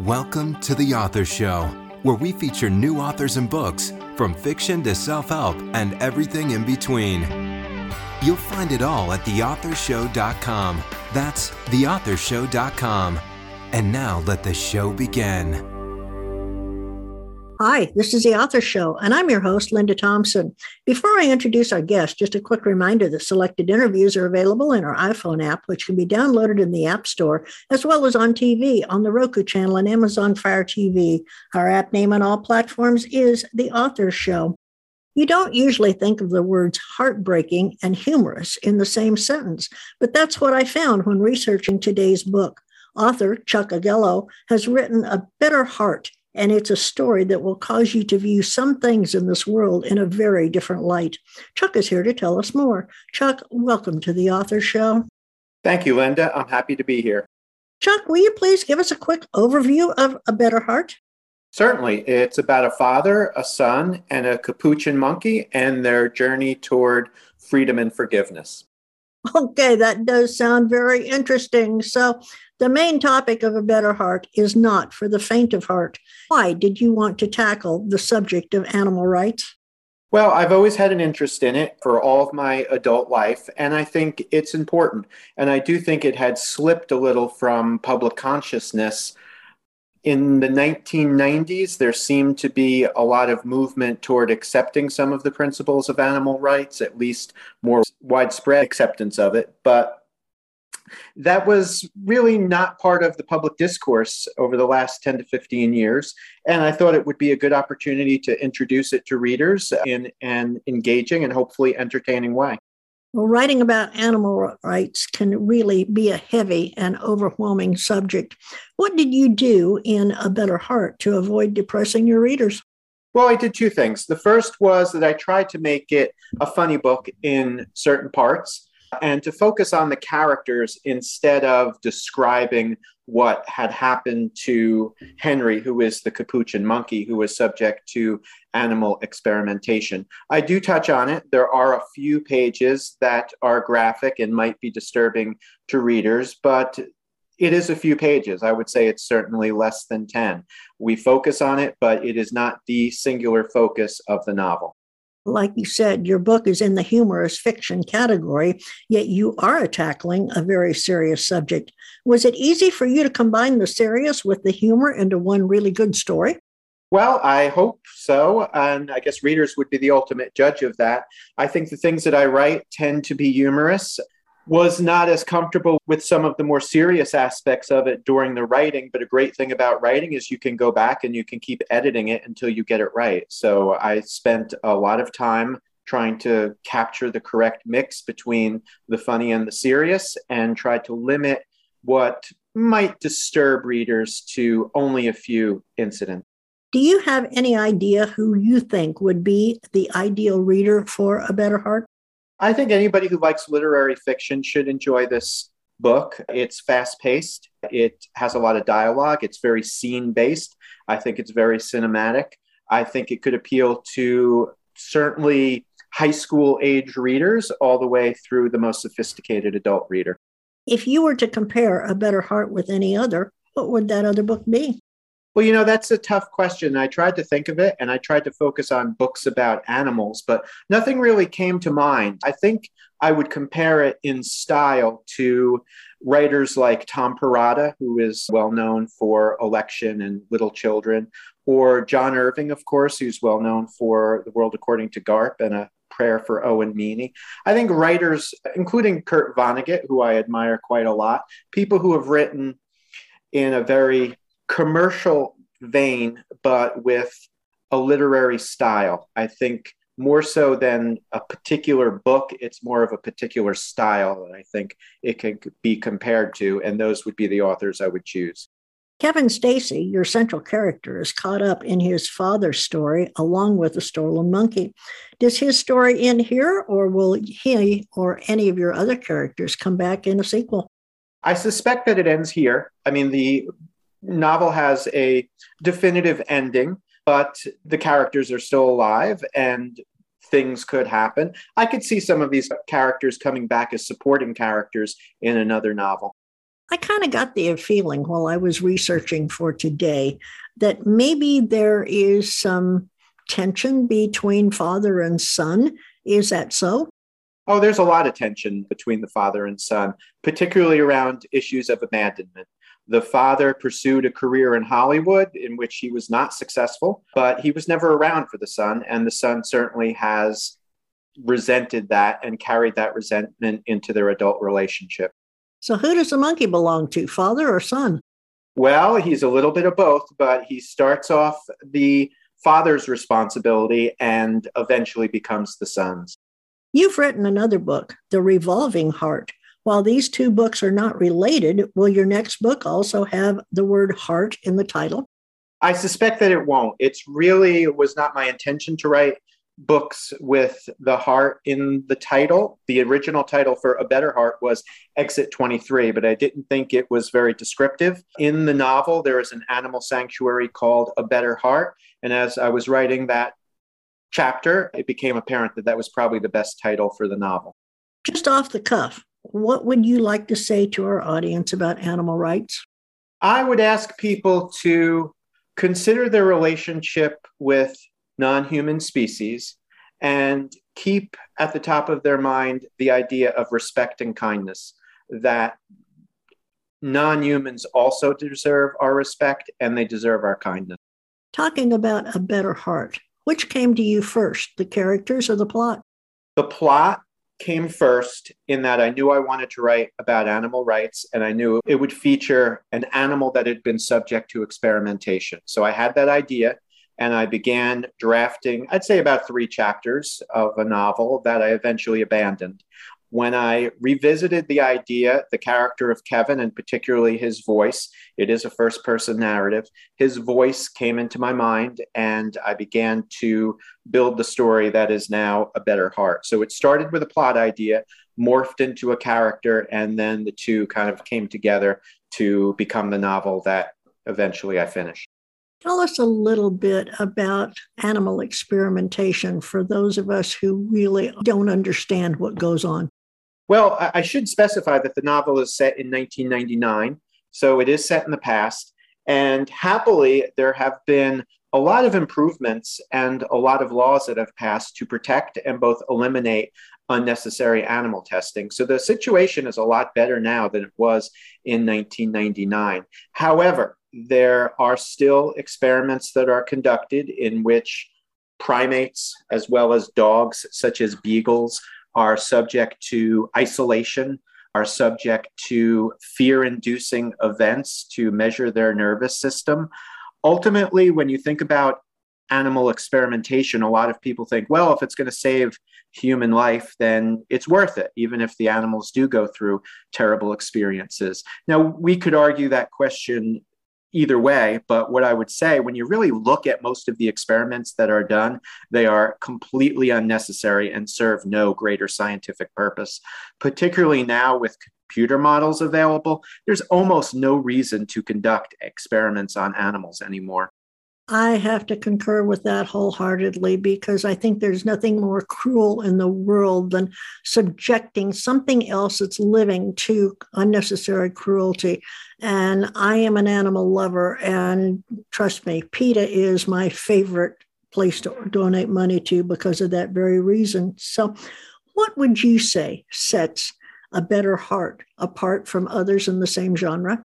Welcome to The Author Show, where we feature new authors and books, from fiction to self help and everything in between. You'll find it all at theauthorshow.com. That's theauthorshow.com. And now let the show begin. Hi, this is the Author Show, and I'm your host, Linda Thompson. Before I introduce our guest, just a quick reminder that selected interviews are available in our iPhone app, which can be downloaded in the App Store, as well as on TV on the Roku channel and Amazon Fire TV. Our app name on all platforms is The Author Show. You don't usually think of the words heartbreaking and humorous in the same sentence, but that's what I found when researching today's book. Author Chuck Augello has written A Better Heart and it's a story that will cause you to view some things in this world in a very different light. Chuck is here to tell us more. Chuck, welcome to the Author Show. Thank you, Linda. I'm happy to be here. Chuck, will you please give us a quick overview of A Better Heart? Certainly. It's about a father, a son, and a capuchin monkey and their journey toward freedom and forgiveness. Okay, that does sound very interesting. So, the main topic of A Better Heart is not for the faint of heart. Why did you want to tackle the subject of animal rights? Well, I've always had an interest in it for all of my adult life, and I think it's important. And I do think it had slipped a little from public consciousness. In the 1990s, there seemed to be a lot of movement toward accepting some of the principles of animal rights, at least more widespread acceptance of it. But that was really not part of the public discourse over the last 10 to 15 years. And I thought it would be a good opportunity to introduce it to readers in an engaging and hopefully entertaining way. Well, writing about animal rights can really be a heavy and overwhelming subject. What did you do in A Better Heart to avoid depressing your readers? Well, I did two things. The first was that I tried to make it a funny book in certain parts and to focus on the characters instead of describing what had happened to Henry, who is the capuchin monkey who was subject to animal experimentation. I do touch on it. There are a few pages that are graphic and might be disturbing to readers, but it is a few pages. I would say it's certainly less than 10. We focus on it, but it is not the singular focus of the novel like you said, your book is in the humorous fiction category, yet you are tackling a very serious subject. Was it easy for you to combine the serious with the humor into one really good story? Well, I hope so. And I guess readers would be the ultimate judge of that. I think the things that I write tend to be humorous was not as comfortable with some of the more serious aspects of it during the writing. But a great thing about writing is you can go back and you can keep editing it until you get it right. So I spent a lot of time trying to capture the correct mix between the funny and the serious and tried to limit what might disturb readers to only a few incidents. Do you have any idea who you think would be the ideal reader for A Better Heart? I think anybody who likes literary fiction should enjoy this book. It's fast paced, it has a lot of dialogue, it's very scene based. I think it's very cinematic. I think it could appeal to certainly high school age readers all the way through the most sophisticated adult reader. If you were to compare A Better Heart with any other, what would that other book be? Well, you know, that's a tough question. I tried to think of it and I tried to focus on books about animals, but nothing really came to mind. I think I would compare it in style to writers like Tom Perrotta, who is well known for Election and Little Children, or John Irving, of course, who's well known for The World According to Garp and a prayer for Owen Meany. I think writers, including Kurt Vonnegut, who I admire quite a lot, people who have written in a very commercial vein, but with a literary style. I think more so than a particular book, it's more of a particular style that I think it can be compared to, and those would be the authors I would choose. Kevin Stacey, your central character, is caught up in his father's story along with the stolen monkey. Does his story end here, or will he or any of your other characters come back in a sequel? I suspect that it ends here. I mean, the novel has a definitive ending, but the characters are still alive and things could happen. I could see some of these characters coming back as supporting characters in another novel. I kind of got the feeling while I was researching for today that maybe there is some tension between father and son. Is that so? Oh, there's a lot of tension between the father and son, particularly around issues of abandonment. The father pursued a career in Hollywood in which he was not successful, but he was never around for the son. And the son certainly has resented that and carried that resentment into their adult relationship. So, who does the monkey belong to, father or son? Well, he's a little bit of both, but he starts off the father's responsibility and eventually becomes the son's. You've written another book, The Revolving Heart. While these two books are not related, will your next book also have the word heart in the title? I suspect that it won't. It's really it was not my intention to write books with the heart in the title. The original title for A Better Heart was Exit 23, but I didn't think it was very descriptive. In the novel, there is an animal sanctuary called A Better Heart. And as I was writing that chapter, it became apparent that that was probably the best title for the novel. Just off the cuff, what would you like to say to our audience about animal rights? I would ask people to consider their relationship with non human species and keep at the top of their mind the idea of respect and kindness, that non humans also deserve our respect and they deserve our kindness. Talking about a better heart, which came to you first, the characters or the plot? The plot came first in that I knew I wanted to write about animal rights and I knew it would feature an animal that had been subject to experimentation. So I had that idea and I began drafting, I'd say about three chapters of a novel that I eventually abandoned. When I revisited the idea, the character of Kevin, and particularly his voice, it is a first person narrative, his voice came into my mind, and I began to build the story that is now A Better Heart. So it started with a plot idea, morphed into a character, and then the two kind of came together to become the novel that eventually I finished. Tell us a little bit about animal experimentation for those of us who really don't understand what goes on. Well, I should specify that the novel is set in 1999, so it is set in the past. And happily, there have been a lot of improvements and a lot of laws that have passed to protect and both eliminate unnecessary animal testing. So the situation is a lot better now than it was in 1999. However, there are still experiments that are conducted in which primates, as well as dogs, such as beagles, are subject to isolation, are subject to fear inducing events to measure their nervous system. Ultimately, when you think about animal experimentation, a lot of people think, well, if it's going to save human life, then it's worth it, even if the animals do go through terrible experiences. Now, we could argue that question either way. But what I would say, when you really look at most of the experiments that are done, they are completely unnecessary and serve no greater scientific purpose. Particularly now with computer models available, there's almost no reason to conduct experiments on animals anymore. I have to concur with that wholeheartedly because I think there's nothing more cruel in the world than subjecting something else that's living to unnecessary cruelty. And I am an animal lover, and trust me, PETA is my favorite place to donate money to because of that very reason. So, what would you say sets a better heart apart from others in the same genre?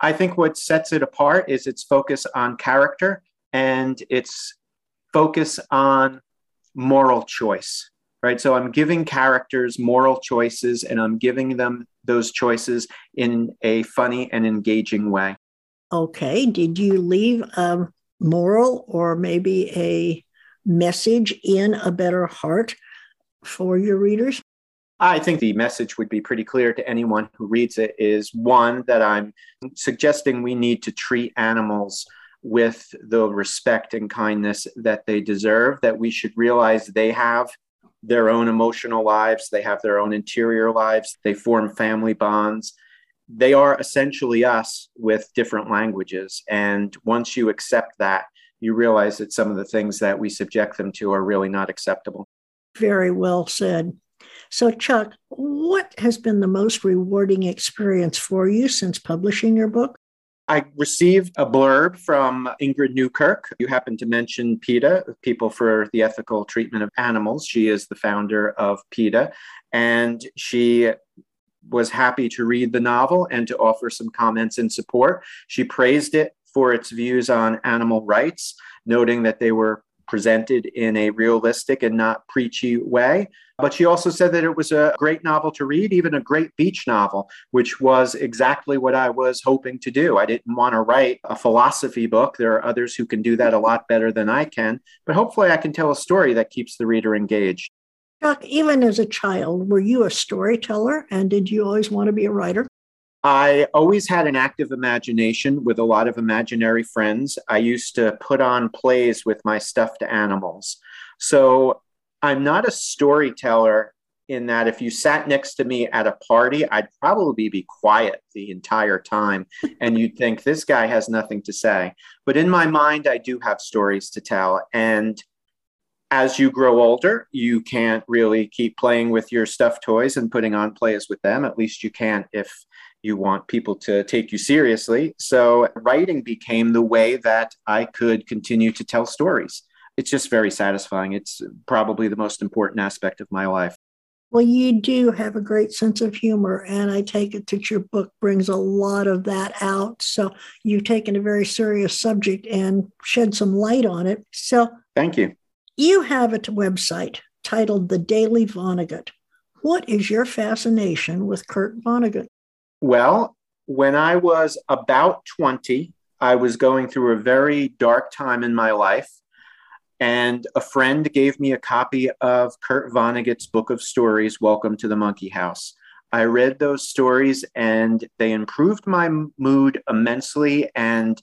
I think what sets it apart is its focus on character and its focus on moral choice right? So i'm giving characters moral choices and i'm giving them those choices in a funny and engaging way. Okay did you leave a moral or maybe a message in a better heart for your readers? I think the message would be pretty clear to anyone who reads it is one, that I'm suggesting we need to treat animals with the respect and kindness that they deserve, that we should realize they have their own emotional lives, they have their own interior lives, they form family bonds. They are essentially us with different languages. And once you accept that, you realize that some of the things that we subject them to are really not acceptable. Very well said. So, Chuck, what has been the most rewarding experience for you since publishing your book? I received a blurb from Ingrid Newkirk. You happened to mention PETA, People for the Ethical Treatment of Animals. She is the founder of PETA, and she was happy to read the novel and to offer some comments in support. She praised it for its views on animal rights, noting that they were presented in a realistic and not preachy way. But she also said that it was a great novel to read, even a great beach novel, which was exactly what I was hoping to do. I didn't want to write a philosophy book. There are others who can do that a lot better than I can. But hopefully, I can tell a story that keeps the reader engaged. Chuck, even as a child, were you a storyteller and did you always want to be a writer? I always had an active imagination with a lot of imaginary friends. I used to put on plays with my stuffed animals. So I'm not a storyteller in that if you sat next to me at a party, I'd probably be quiet the entire time and you'd think this guy has nothing to say. But in my mind, I do have stories to tell. And as you grow older, you can't really keep playing with your stuffed toys and putting on plays with them. At least you can't if you want people to take you seriously. So writing became the way that I could continue to tell stories. It's just very satisfying. It's probably the most important aspect of my life. Well, you do have a great sense of humor, and I take it that your book brings a lot of that out. So you've taken a very serious subject and shed some light on it. So thank you. You have a website titled The Daily Vonnegut. What is your fascination with Kurt Vonnegut? Well, when I was about 20, I was going through a very dark time in my life. And a friend gave me a copy of Kurt Vonnegut's book of stories, Welcome to the Monkey House. I read those stories and they improved my mood immensely. And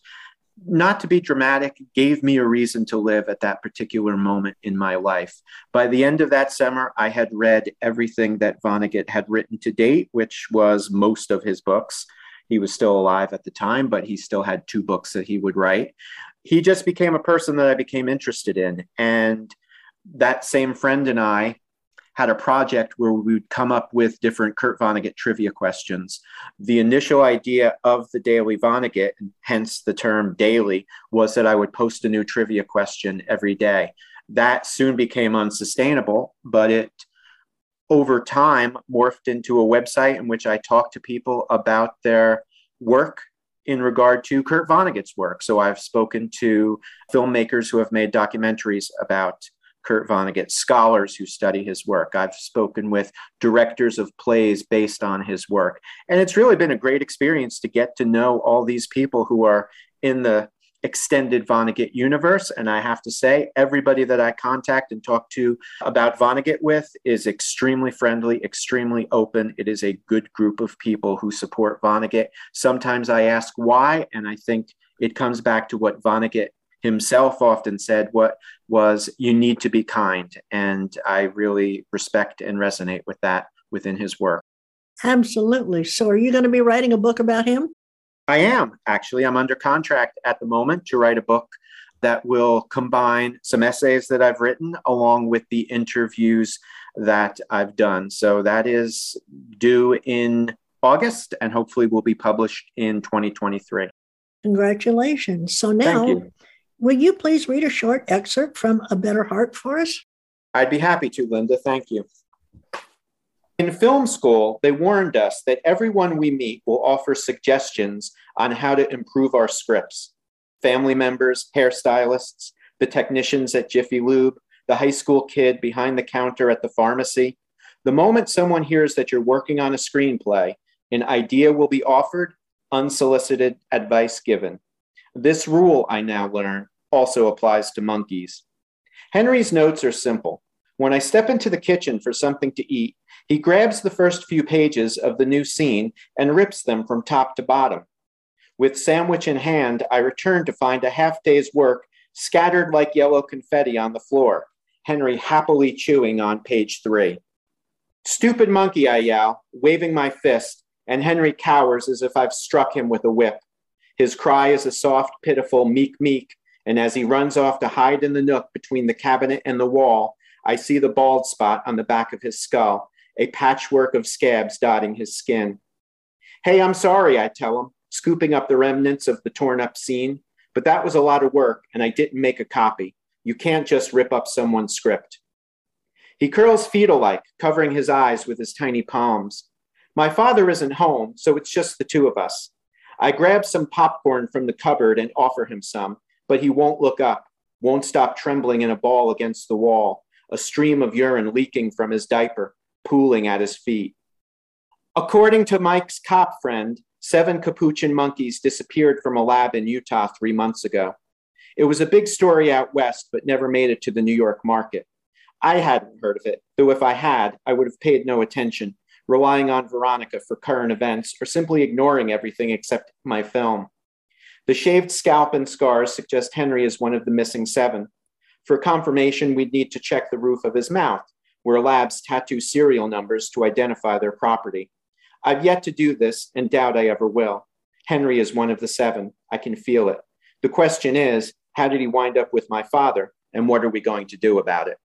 not to be dramatic, gave me a reason to live at that particular moment in my life. By the end of that summer, I had read everything that Vonnegut had written to date, which was most of his books. He was still alive at the time, but he still had two books that he would write. He just became a person that I became interested in. And that same friend and I had a project where we would come up with different Kurt Vonnegut trivia questions. The initial idea of the Daily Vonnegut, hence the term daily, was that I would post a new trivia question every day. That soon became unsustainable, but it over time morphed into a website in which I talked to people about their work in regard to Kurt Vonnegut's work. So I've spoken to filmmakers who have made documentaries about Kurt Vonnegut, scholars who study his work. I've spoken with directors of plays based on his work. And it's really been a great experience to get to know all these people who are in the extended Vonnegut universe. And I have to say, everybody that I contact and talk to about Vonnegut with is extremely friendly, extremely open. It is a good group of people who support Vonnegut. Sometimes I ask why, and I think it comes back to what Vonnegut himself often said what was you need to be kind and i really respect and resonate with that within his work. Absolutely. So are you going to be writing a book about him? I am actually. I'm under contract at the moment to write a book that will combine some essays that i've written along with the interviews that i've done. So that is due in august and hopefully will be published in 2023 Congratulations. So now Will you please read a short excerpt from A Better Heart for us? I'd be happy to, Linda. Thank you. In film school, they warned us that everyone we meet will offer suggestions on how to improve our scripts. Family members, hairstylists, the technicians at Jiffy Lube, the high school kid behind the counter at the pharmacy. The moment someone hears that you're working on a screenplay, an idea will be offered, unsolicited advice given. This rule, I now learn, also applies to monkeys. Henry's notes are simple. When I step into the kitchen for something to eat, he grabs the first few pages of the new scene and rips them from top to bottom. With sandwich in hand, I return to find a half day's work scattered like yellow confetti on the floor, Henry happily chewing on page three. Stupid monkey, I yell, waving my fist, and Henry cowers as if I've struck him with a whip. His cry is a soft, pitiful meek meek, and as he runs off to hide in the nook between the cabinet and the wall, I see the bald spot on the back of his skull, a patchwork of scabs dotting his skin. Hey, I'm sorry, I tell him, scooping up the remnants of the torn up scene, but that was a lot of work and I didn't make a copy. You can't just rip up someone's script. He curls fetal like, covering his eyes with his tiny palms. My father isn't home, so it's just the two of us. I grab some popcorn from the cupboard and offer him some, but he won't look up, won't stop trembling in a ball against the wall, a stream of urine leaking from his diaper, pooling at his feet. According to Mike's cop friend, seven capuchin monkeys disappeared from a lab in Utah three months ago. It was a big story out west, but never made it to the New York market. I hadn't heard of it, though if I had, I would have paid no attention, relying on Veronica for current events or simply ignoring everything except my film. The shaved scalp and scars suggest Henry is one of the missing seven. For confirmation, we'd need to check the roof of his mouth, where labs tattoo serial numbers to identify their property. I've yet to do this and doubt I ever will. Henry is one of the seven. I can feel it. The question is, how did he wind up with my father, and what are we going to do about it?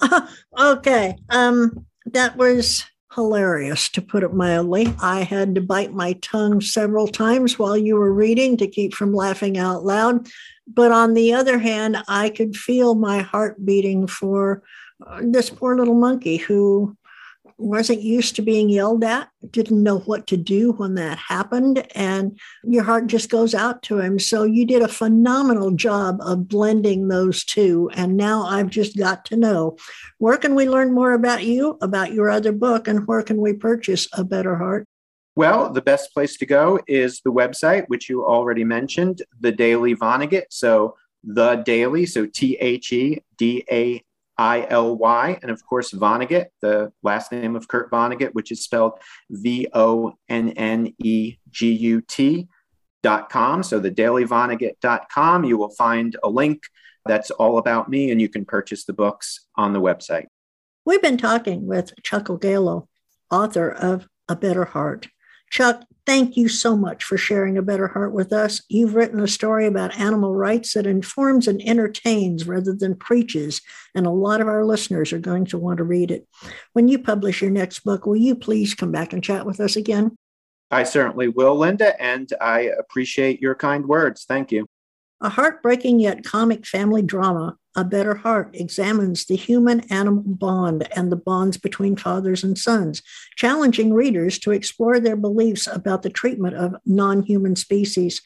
okay. Um, that was hilarious, to put it mildly. I had to bite my tongue several times while you were reading to keep from laughing out loud. But on the other hand, I could feel my heart beating for uh, this poor little monkey who wasn't used to being yelled at, didn't know what to do when that happened, and your heart just goes out to him. So you did a phenomenal job of blending those two. And now I've just got to know where can we learn more about you, about your other book, and where can we purchase A Better Heart? Well, the best place to go is the website, which you already mentioned, The Daily Vonnegut. So the Daily, so T H E D A I L Y, and of course Vonnegut, the last name of Kurt Vonnegut, which is spelled V O N N E G U T dot com. So the dailyvonnegut.com, you will find a link that's all about me, and you can purchase the books on the website. We've been talking with Chuck Augello, author of A Better Heart. Chuck, thank you so much for sharing a better heart with us. You've written a story about animal rights that informs and entertains rather than preaches, and a lot of our listeners are going to want to read it. When you publish your next book, will you please come back and chat with us again? I certainly will, Linda, and I appreciate your kind words. Thank you. A heartbreaking yet comic family drama a Better Heart examines the human animal bond and the bonds between fathers and sons, challenging readers to explore their beliefs about the treatment of non human species.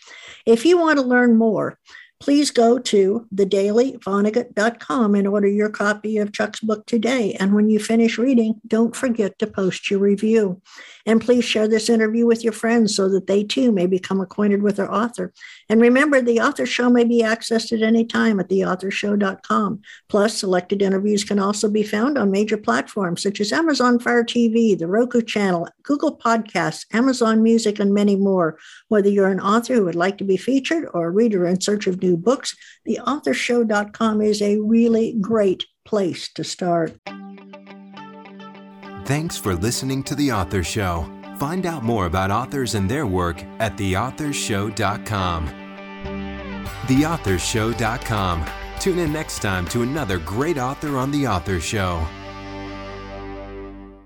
If you want to learn more, please go to thedailyvonnegut.com and order your copy of Chuck's book today. And when you finish reading, don't forget to post your review. And please share this interview with your friends so that they too may become acquainted with our author. And remember, the author show may be accessed at any time at theauthorshow.com. Plus, selected interviews can also be found on major platforms such as Amazon Fire TV, the Roku channel, Google Podcasts, Amazon Music, and many more. Whether you're an author who would like to be featured or a reader in search of new books, theauthorshow.com is a really great place to start. Thanks for listening to The Author Show. Find out more about authors and their work at theauthorshow.com. Theauthorshow.com. Tune in next time to another great author on The Author Show.